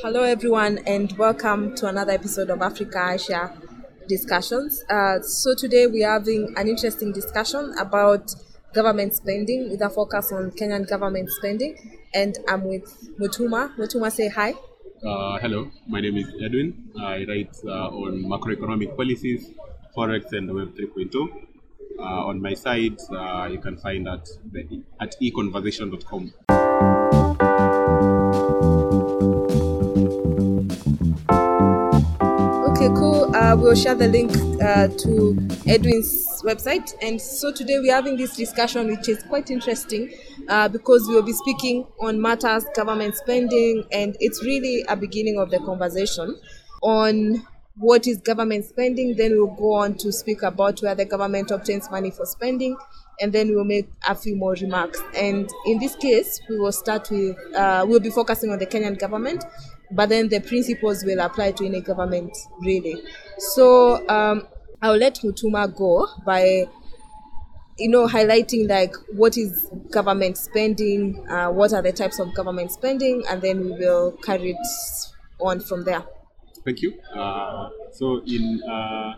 Hello, everyone, and welcome to another episode of Africa iShare Discussions. Uh, so, today we are having an interesting discussion about government spending with a focus on Kenyan government spending. And I'm with Mutuma. Mutuma, say hi. Uh, hello, my name is Edwin. I write uh, on macroeconomic policies, forex, and Web 3.0. Uh, on my site, uh, you can find at at econversation.com. Okay, cool. Uh, we'll share the link uh, to Edwin's website. And so today we're having this discussion, which is quite interesting uh, because we'll be speaking on matters government spending, and it's really a beginning of the conversation on what is government spending. Then we'll go on to speak about where the government obtains money for spending, and then we'll make a few more remarks. And in this case, we will start with uh, we'll be focusing on the Kenyan government, but then the principles will apply to any government really. So um, I'll let Mutuma go by you know highlighting like what is government spending, uh, what are the types of government spending, and then we will carry it on from there. Thank you. Uh, so, in uh,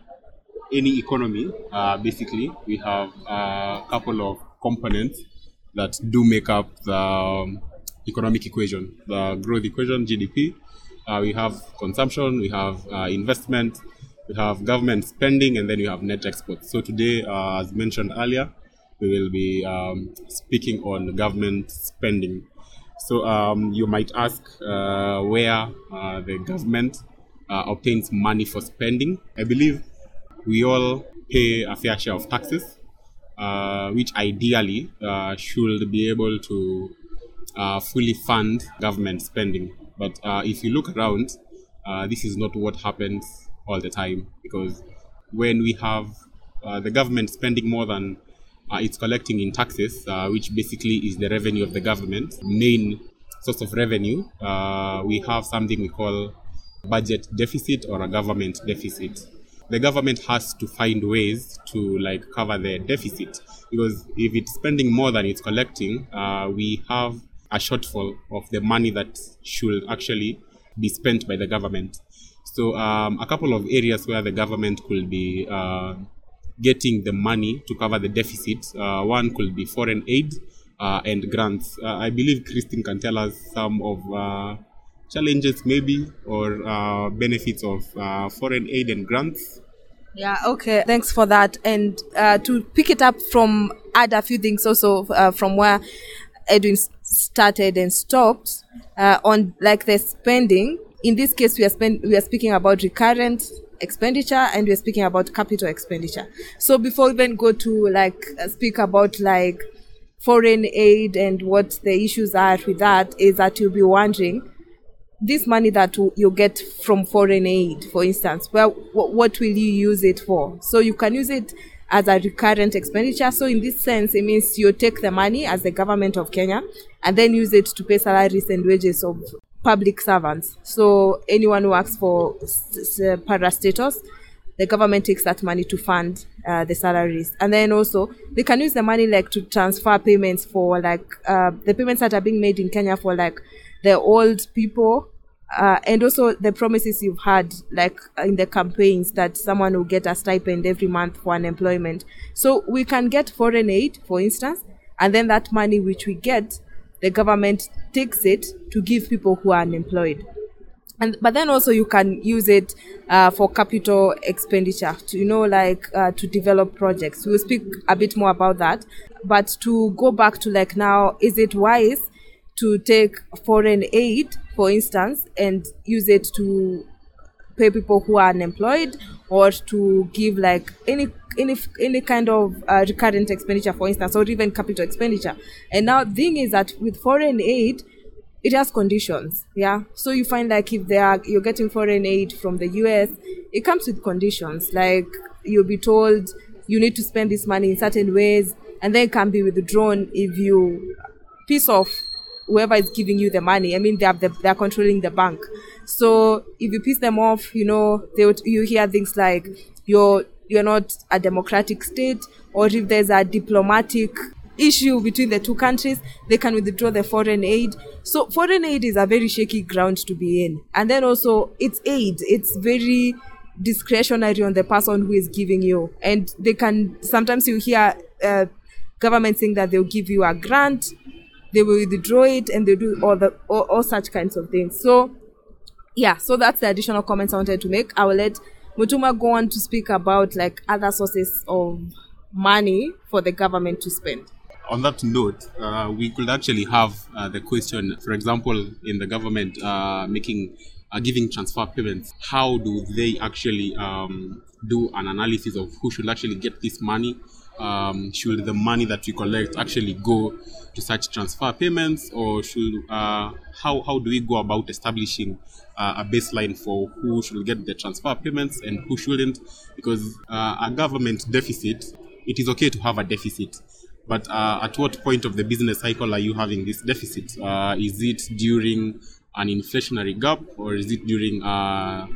any economy, uh, basically, we have a couple of components that do make up the um, economic equation the growth equation, GDP. Uh, we have consumption, we have uh, investment, we have government spending, and then we have net exports. So, today, uh, as mentioned earlier, we will be um, speaking on government spending. So, um, you might ask uh, where uh, the government uh, obtains money for spending. I believe we all pay a fair share of taxes, which ideally should be able to fully fund government spending. But uh, if you look around, uh, this is not what happens all the time because when we have uh, the government spending more than uh, it's collecting in taxes, uh, which basically is the revenue of the government, main source of revenue, uh, we have something we call budget deficit or a government deficit. The government has to find ways to like cover the deficit because if it's spending more than it's collecting, we have a shortfall of the money that should actually be spent by the government. So um, a couple of areas where the government could be uh, getting the money to cover the deficit. Uh, one could be foreign aid uh, and grants. Uh, I believe Christine can tell us some of uh, challenges, maybe, or uh, benefits of foreign aid and grants. Yeah, okay. Thanks for that. And to pick it up from add a few things also from where Edwin started and stopped uh, on like the spending. In this case, we are spend we are speaking about recurrent expenditure and we're speaking about capital expenditure. So before we even go to like uh, speak about like foreign aid and what the issues are with that, is that you'll be wondering this money that you- you get from foreign aid, for instance, well, what will you use it for? So you can use it as a recurrent expenditure. So in this sense, it means you take the money as the government of Kenya and then use it to pay salaries and wages of public servants. So anyone who works for parastatals, the government takes that money to fund uh, the salaries and then also they can use the money like to transfer payments for like uh, the payments that are being made in kenya for like the old people uh, and also the promises you've had like in the campaigns that someone will get a stipend every month for unemployment. So we can get foreign aid for instance and then that money which we get the government takes it to give people who are unemployed. And but then also you can use it uh, for capital expenditure to you know like uh, to develop projects. We'll speak a bit more about that. But to go back to like now is it wise to take foreign aid for instance and use it to pay people who are unemployed or to give like any any any kind of uh, recurrent expenditure for instance or even capital expenditure. And now the thing is that with foreign aid it has conditions yeah? So you find like if they are you're getting foreign aid from the us it comes with conditions. Like you'll be told you need to spend this money in certain ways and then it can be withdrawn if you piece off whoever is giving you the money i mean they have the, they're controlling the bank. So if you piss them off you know they would you hear things like you're you're not a democratic state or if there's a diplomatic issue between the two countries they can withdraw the foreign aid. So foreign aid is a very shaky ground to be in. And then also it's aid. It's very discretionary on the person who is giving you. And they can sometimes you hear uh, government saying that they'll give you a grant they will withdraw it and they do all the all, all such kinds of things. So yeah so that's the additional comments i wanted to make. I will let mutuma go on to speak about like other sources of money for the government to spend. On that note, uh, we could actually have uh, the question, for example, in the government uh, making uh, giving transfer payments, how do they actually um, do an analysis of who should actually get this money? Um, should the money that we collect actually go to such transfer payments, or should uh, how how do we go about establishing uh, a baseline for who should get the transfer payments and who shouldn't? Because a government deficit, it is okay to have a deficit but uh, at what point of the business cycle are you having this deficit? Uh, is it during an inflationary gap or is it during a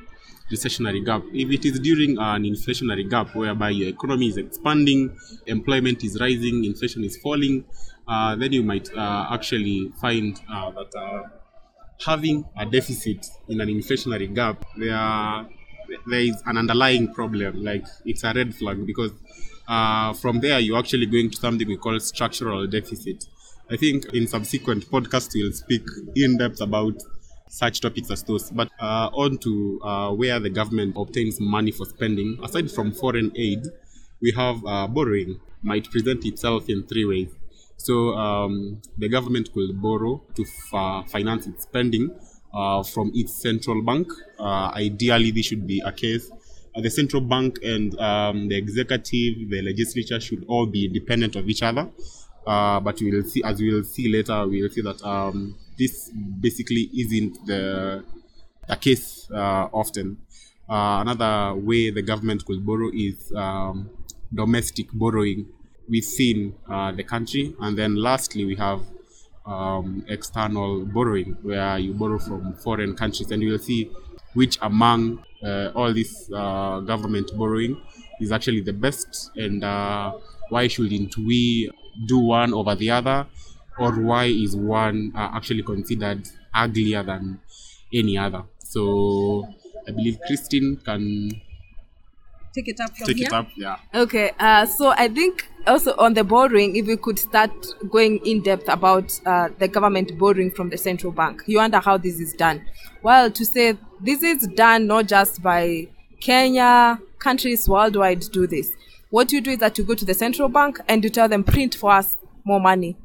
recessionary gap? If it is during an inflationary gap whereby your economy is expanding, employment is rising, inflation is falling, uh, then you might uh, actually find uh, that uh, having a deficit in an inflationary gap, there, there is an underlying problem. Like it's a red flag because uh, from there, you're actually going to something we call structural deficit. I think in subsequent podcasts, we'll speak in depth about such topics as those. But uh, on to uh, where the government obtains money for spending. Aside from foreign aid, we have uh, borrowing, might present itself in three ways. So um, the government could borrow to f- finance its spending uh, from its central bank. Uh, ideally, this should be a case uh, the central bank and um, the executive, the legislature should all be independent of each other. Uh, but we will see, as we will see later, we will see that um, this basically isn't the, the case uh, often. Uh, another way the government could borrow is um, domestic borrowing within uh, the country. And then lastly, we have um, external borrowing, where you borrow from foreign countries. And you will see which among uh, all this uh, government borrowing is actually the best and uh, why shouldn't we do one over the other or why is one uh, actually considered uglier than any other so i believe christine can take it up from take here? it up yeah Okay, uh, so I think also on the borrowing, if we could start going in depth about uh, the government borrowing from the central bank, you wonder how this is done. Well, to say this is done not just by Kenya, countries worldwide do this. What you do is that you go to the central bank and you tell them print for us more money.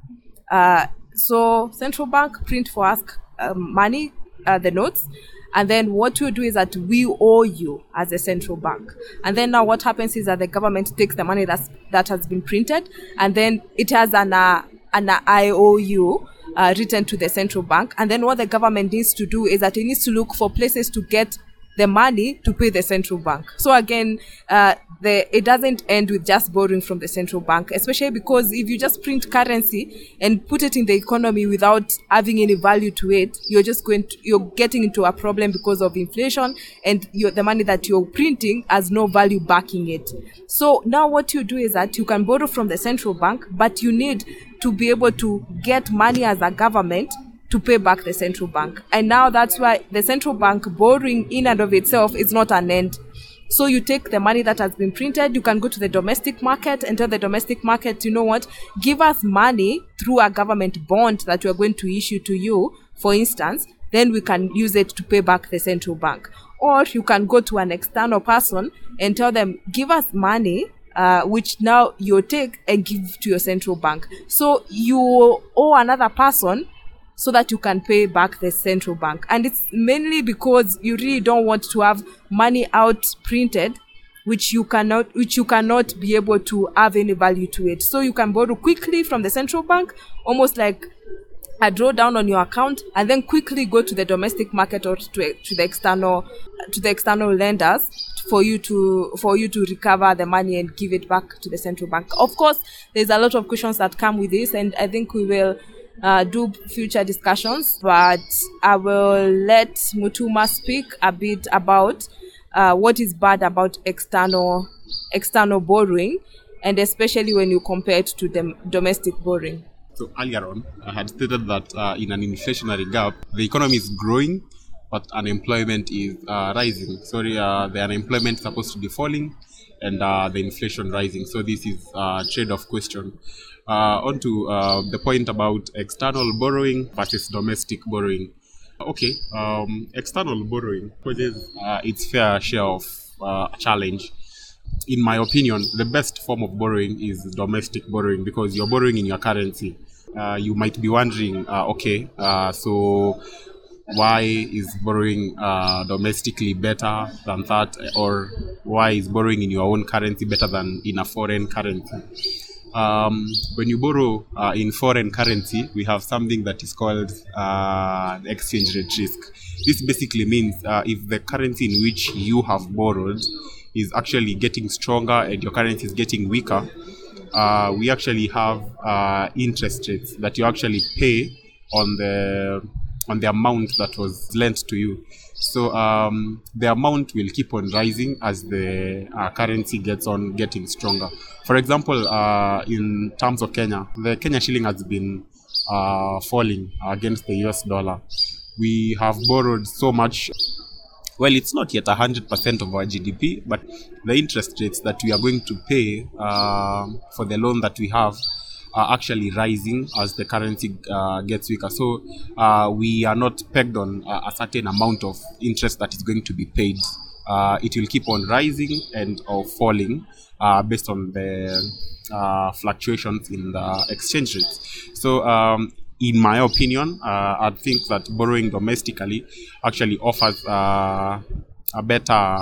Uh, so central bank print for us um, money, uh, the notes, and then what you do is that we owe you as a central bank. And then now what happens is that the government takes the money that's, that has been printed and then it has an, uh, an IOU uh, written to the central bank. And then what the government needs to do is that it needs to look for places to get the money to pay the central bank. So again, uh, the, it doesn't end with just borrowing from the central bank, especially because if you just print currency and put it in the economy without having any value to it, you're just going to, you're getting into a problem because of inflation and the money that you're printing has no value backing it. So now what you do is that you can borrow from the central bank, but you need to be able to get money as a government to pay back the central bank. And now that's why the central bank borrowing in and of itself is not an end. So you take the money that has been printed, you can go to the domestic market and tell the domestic market, you know what, give us money through a government bond that we are going to issue to you, for instance, then we can use it to pay back the central bank. Or you can go to an external person and tell them, give us money uh, which now you take and give to your central bank. So you owe another person so that you can pay back the central bank. And it's mainly because you really don't want to have money out printed which you cannot which you cannot be able to have any value to it. So you can borrow quickly from the central bank, almost like a drawdown on your account and then quickly go to the domestic market or to, to the external to the external lenders for you to for you to recover the money and give it back to the central bank of course there's a lot of questions that come with this and i think we will uh, do future discussions but i will let mutuma speak a bit about uh, what is bad about external external borrowing and especially when you compare it to the domestic borrowing? So earlier on, I had stated that uh, in an inflationary gap, the economy is growing, but unemployment is uh, rising. Sorry, uh, the unemployment is supposed to be falling, and uh, the inflation rising. So this is a trade-off question. Uh, on to uh, the point about external borrowing versus domestic borrowing. Okay, um, external borrowing poses uh, its fair share of uh, challenge. In my opinion, the best form of borrowing is domestic borrowing because you're borrowing in your currency. Uh, you might be wondering, uh, okay, so why is borrowing uh, domestically better than that, or why is borrowing in your own currency better than in a foreign currency? Um, when you borrow uh, in foreign currency, we have something that is called uh, exchange rate risk. This basically means uh, if the currency in which you have borrowed is actually getting stronger and your currency is getting weaker, uh, we actually have uh, interest rates that you actually pay on the on the amount that was lent to you. So um, the amount will keep on rising as the uh, currency gets on getting stronger. For example, uh, in terms of Kenya, the Kenya shilling has been uh, falling against the US dollar. We have borrowed so much. Well, it's not yet 100% of our GDP, but the interest rates that we are going to pay uh, for the loan that we have are actually rising as the currency uh, gets weaker. So uh, we are not pegged on a, certain amount of interest that is going to be paid. Uh, it will keep on rising and or falling based on the uh, fluctuations in the exchange rates. So um, in my opinion, uh, I think that borrowing domestically actually offers uh, a better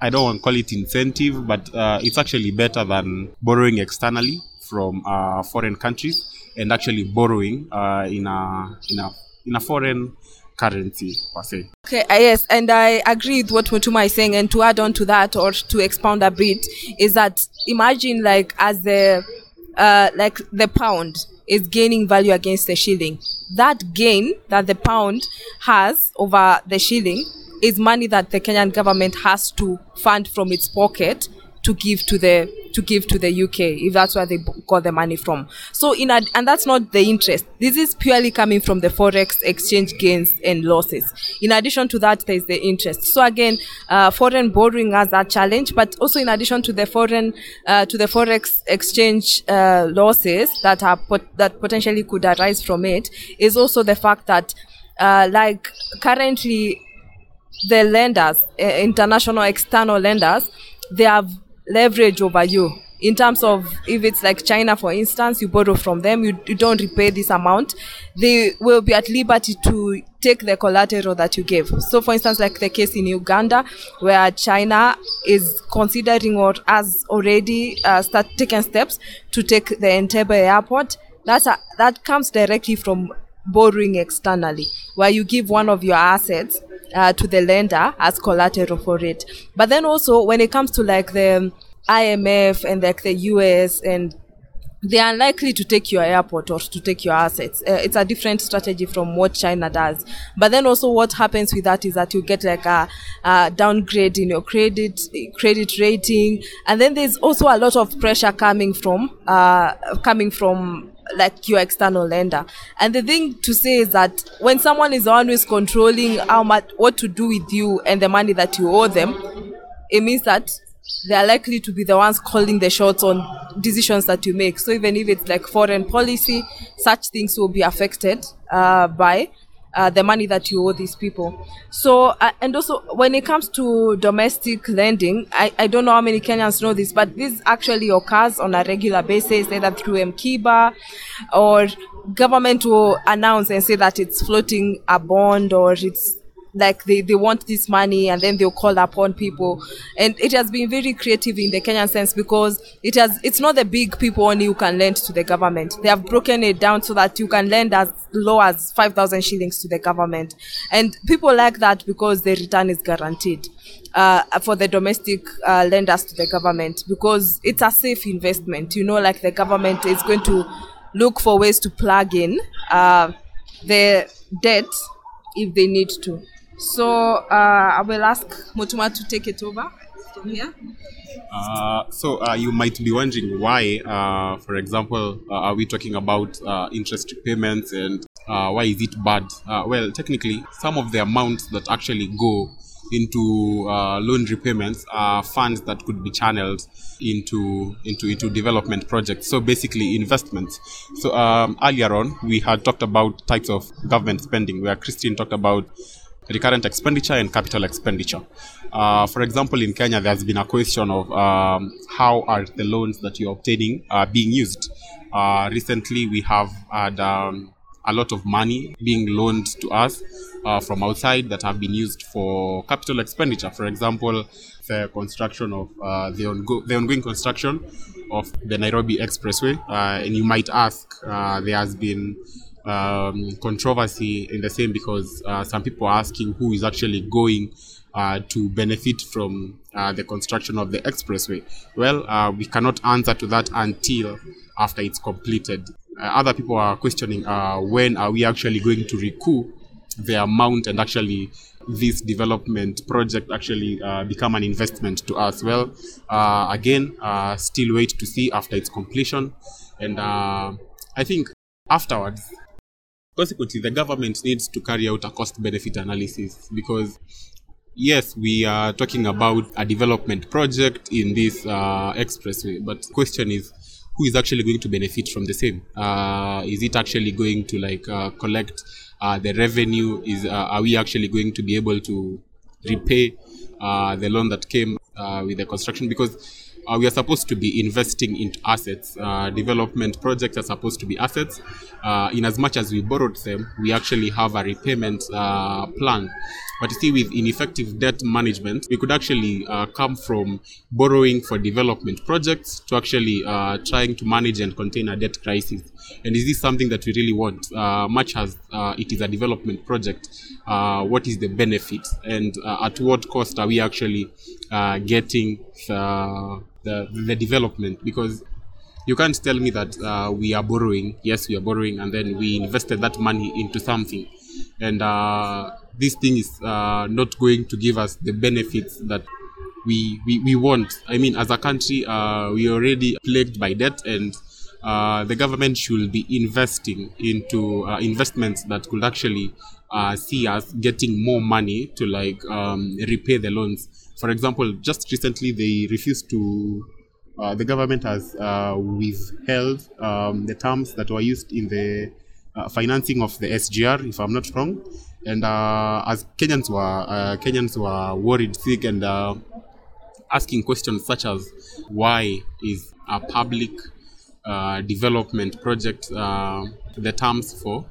I don't want to call it incentive, but uh, it's actually better than borrowing externally from uh, foreign countries and actually borrowing uh, in a in a in a foreign currency per se. Okay, uh, yes, and I agree with what Mutuma is saying. And to add on to that, or to expound a bit, is that imagine like as the uh, like the pound is gaining value against the shilling. That gain that the pound has over the shilling is money that the Kenyan government has to fund from its pocket to give to the to give to the UK if that's where they got the money from. So in ad- and that's not the interest. This is purely coming from the forex exchange gains and losses. In addition to that, there is the interest. So again, uh, foreign borrowing has that challenge, but also in addition to the foreign uh, to the forex exchange uh, losses that are pot- that potentially could arise from it is also the fact that uh, like currently the lenders, uh, international external lenders, they have leverage over you. In terms of if it's like China, for instance, you borrow from them, you, you don't repay this amount, they will be at liberty to take the collateral that you gave. So, for instance, like the case in Uganda, where China is considering or has already uh, start taken steps to take the Entebbe airport, that's a, that comes directly from borrowing externally, where you give one of your assets uh, to the lender as collateral for it. But then also when it comes to like the IMF and like the US and they are unlikely to take your airport or to take your assets. Uh, it's a different strategy from what China does. But then also what happens with that is that you get like a, a downgrade in your credit credit rating, and then there's also a lot of pressure coming from uh, coming from like your external lender. And the thing to say is that when someone is always controlling how much what to do with you and the money that you owe them, it means that they are likely to be the ones calling the shots on decisions that you make. So even if it's like foreign policy, such things will be affected uh, by uh, the money that you owe these people. So, uh, and also when it comes to domestic lending, I, I don't know how many Kenyans know this, but this actually occurs on a regular basis, either through M-Akiba or government will announce and say that it's floating a bond or it's like they, they want this money and then they'll call upon people. And it has been very creative in the kenyan sense because it has it's not the big people only who can lend to the government. They have broken it down so that you can lend as low as 5000 shillings to the government. And people like that because the return is guaranteed uh, for the domestic uh, lenders to the government because it's a safe investment. You know like the government is going to look for ways to plug in uh, the debt if they need to. So uh, I will ask Mutuma to take it over. from here. Uh, so uh, you might be wondering why, uh, for example, uh, are we talking about uh, interest payments and uh, why is it bad? Well, technically, some of the amounts that actually go into loan repayments are funds that could be channeled into into into development projects. So basically, investments. So um, earlier on, we had talked about types of government spending, where Christine talked about recurrent expenditure and capital expenditure. Uh, for example, in Kenya, there's been a question of um, how are the loans that you're obtaining uh, being used. Uh, recently, we have had um, a lot of money being loaned to us uh, from outside that have been used for capital expenditure. For example, the construction of uh, the, ongo- the ongoing construction of the Nairobi Expressway. Uh, and you might ask, there has been um, controversy in the same because uh, some people are asking who is actually going uh, to benefit from uh, the construction of the expressway. Well, uh, we cannot answer to that until after it's completed. Uh, other people are questioning uh, when are we actually going to recoup the amount and actually this development project actually uh, become an investment to us. Well, uh, again, uh, still wait to see after its completion, and I think afterwards consequently the government needs to carry out a cost benefit analysis because yes we are talking about a development project in this uh, expressway but the question is who is actually going to benefit from the same? Uh, is it actually going to like uh, collect uh, the revenue? Is uh, are we actually going to be able to repay uh, the loan that came with the construction? Because uh, we are supposed to be investing into assets. Uh, development projects are supposed to be assets. Uh, in as much as we borrowed them, we actually have a repayment uh, plan. But you see, with ineffective debt management, we could actually uh, come from borrowing for development projects to actually uh, trying to manage and contain a debt crisis. And is this something that we really want? Much as it is a development project, what is the benefit and at what cost are we actually getting the, the, the development? Because you can't tell me that uh, we are borrowing. Yes, we are borrowing, and then we invested that money into something, and uh, this thing is uh, not going to give us the benefits that we, we, we want. I mean, as a country, uh, we are already plagued by debt, and uh, the government should be investing into uh, investments that could actually see us getting more money to like um, repay the loans. For example, just recently they refused to uh, the government has uh, withheld um, the terms that were used in the uh, financing of the SGR, if I'm not wrong. And uh, as Kenyans were uh, Kenyans were worried, sick, and uh, asking questions such as why is a public development project the terms for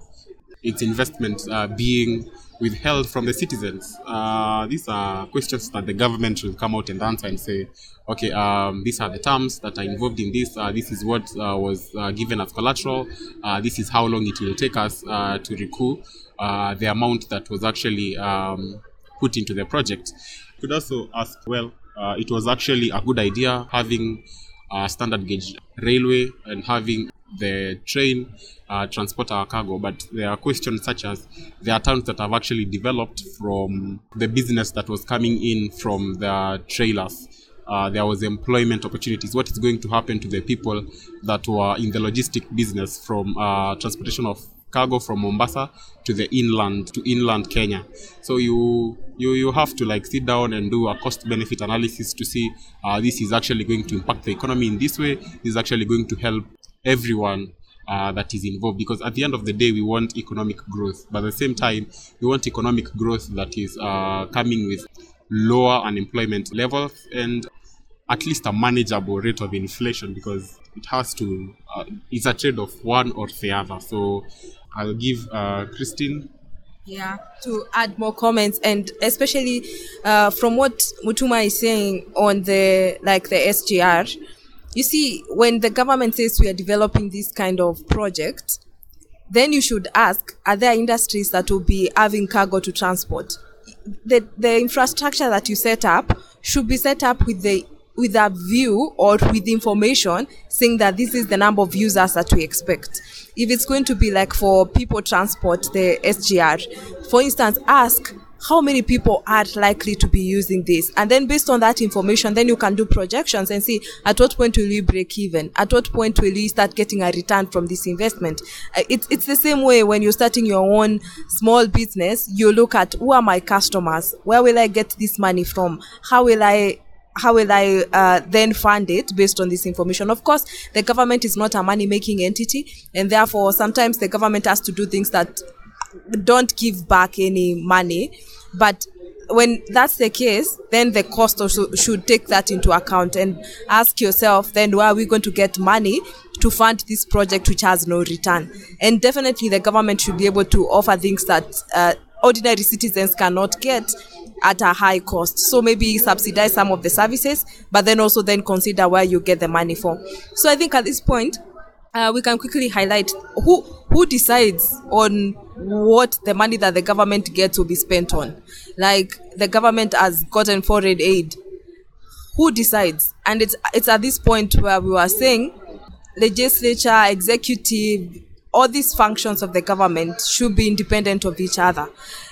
its investment uh, being withheld from the citizens? Uh, these are questions that the government should come out and answer and say, okay, um, these are the terms that are involved in this. Uh, this is what uh, was uh, given as collateral. Uh, this is how long it will take us to recoup the amount that was actually um, put into the project. Could also ask, well, it was actually a good idea having a standard gauge railway and having the train uh, transport our cargo. But there are questions such as there are towns that have actually developed from the business that was coming in from the trailers. Uh, there was employment opportunities. What is going to happen to the people that were in the logistic business from uh, transportation of cargo from Mombasa to the inland to inland Kenya. So you you you have to like sit down and do a cost benefit analysis to see uh, this is actually going to impact the economy in this way. This is actually going to help everyone uh, that is involved because at the end of the day we want economic growth. But at the same time we want economic growth that is uh, coming with lower unemployment levels and at least a manageable rate of inflation because it has to uh, it's a trade of one or the other. So i'll give uh, christine. Yeah to add more comments and especially uh, from what mutuma is saying on the like the sgr you see when the government says we are developing this kind of project then you should ask are there industries that will be having cargo to transport the the infrastructure that you set up should be set up with the with a view or with information saying that this is the number of users that we expect. If it's going to be like for people transport, the SGR, for instance, ask how many people are likely to be using this? And then based on that information then you can do projections and see at what point will you break even? At what point will you start getting a return from this investment? Uh, it's, it's the same way when you're starting your own small business you look at who are my customers? Where will i get this money from? How will i how will I uh, then fund it based on this information? Of course, the government is not a money making entity, and therefore, sometimes the government has to do things that don't give back any money. But when that's the case, then the cost also should take that into account and ask yourself then where are we going to get money to fund this project which has no return? And definitely the government should be able to offer things that uh, ordinary citizens cannot get at a high cost. So maybe subsidize some of the services, but then also then consider where you get the money from. So I think at this point, uh, we can quickly highlight who who decides on what the money that the government gets will be spent on. Like the government has gotten foreign aid. Who decides? And it's it's at this point where we were saying legislature, executive, all these functions of the government should be independent of each other.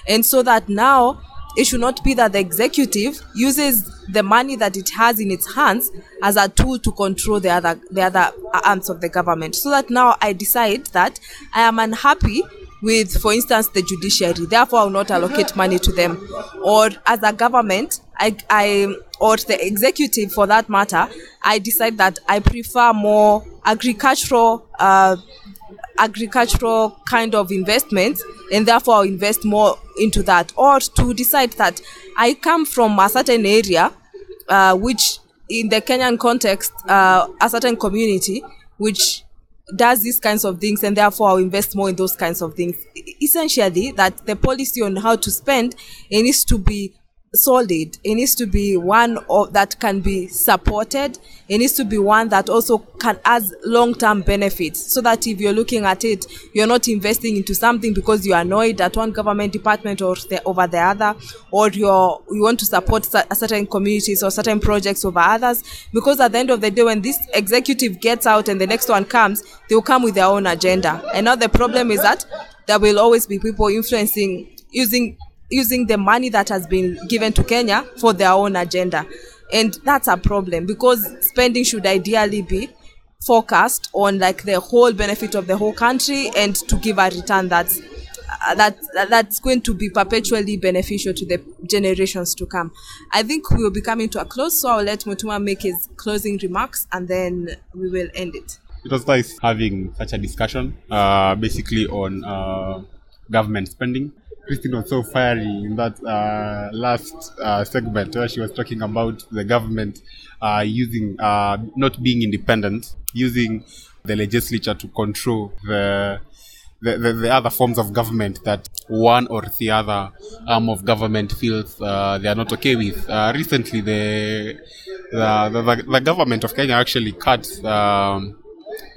And so that now it should not be that the executive uses the money that it has in its hands as a tool to control the other the other arms of the government. So that now i decide that i am unhappy with for instance the judiciary. Therefore i will not allocate money to them. Or as a government i i or the executive for that matter i decide that i prefer more agricultural uh, agricultural kind of investments and therefore I'll invest more into that or to decide that I come from a certain area uh, which in the Kenyan context uh, a certain community which does these kinds of things and therefore I'll invest more in those kinds of things. Essentially that the policy on how to spend it needs to be solid. It needs to be one of, that can be supported. It needs to be one that also can has long-term benefits. So that if you're looking at it, you're not investing into something because you're annoyed at one government department or the, over the other, or you're you want to support certain communities or certain projects over others. Because at the end of the day, when this executive gets out and the next one comes, they'll come with their own agenda. And now the problem is that there will always be people influencing using using the money that has been given to Kenya for their own agenda. And that's a problem because spending should ideally be focused on like the whole benefit of the whole country and to give a return that's uh, that that's going to be perpetually beneficial to the generations to come. I think we will be coming to a close, so I'll let Mutuma make his closing remarks and then we will end it. It was nice having such a discussion, uh, basically on uh, government spending. Christine was so fiery in that uh, last uh, segment where she was talking about the government uh, using uh, not being independent, using the legislature to control the the, the, the, other forms of government that one or the other arm of government feels uh, they are not okay with. Uh, recently, the, the, the, the government of Kenya actually cut um,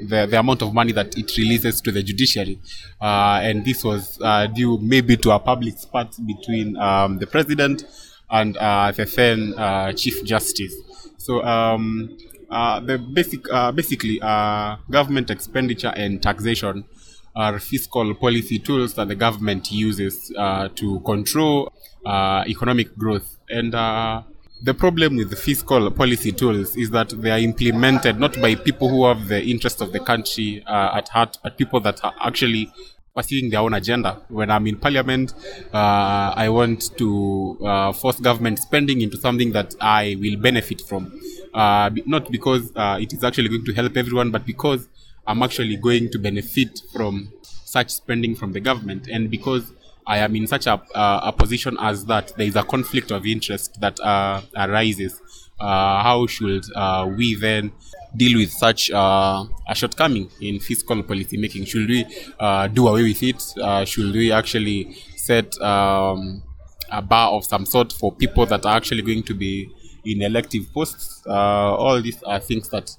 the, the amount of money that it releases to the judiciary. Uh, and this was uh, due maybe to a public spat between um, the president and uh, the then uh, chief justice. So um, uh, the basic, uh, basically, government expenditure and taxation are fiscal policy tools that the government uses to control economic growth. And the problem with fiscal policy tools is that they are implemented not by people who have the interest of the country uh, at heart, but people that are actually pursuing their own agenda. When I'm in parliament, uh, I want to uh, force government spending into something that I will benefit from. Uh, not because uh, it is actually going to help everyone, but because I'm actually going to benefit from such spending from the government. And because I am in such a, uh, a position as that there is a conflict of interest that uh, arises. Uh, how should uh, we then deal with such uh, a shortcoming in fiscal policy making? Should we uh, do away with it? should we actually set um, a bar of some sort for people that are actually going to be in elective posts? all these are things that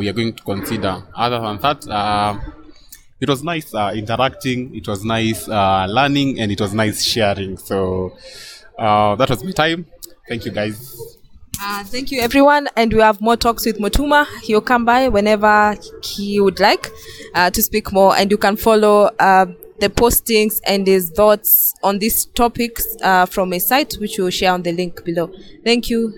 we are going to consider. Other than that, it was nice uh, interacting, it was nice uh, learning, and it was nice sharing. So uh, that was my time. Thank you, guys. Uh, thank you, everyone. And we have more talks with Mutuma. He'll come by whenever he would like uh, to speak more. And you can follow uh, the postings and his thoughts on these topics uh, from a site, which we'll share on the link below. Thank you.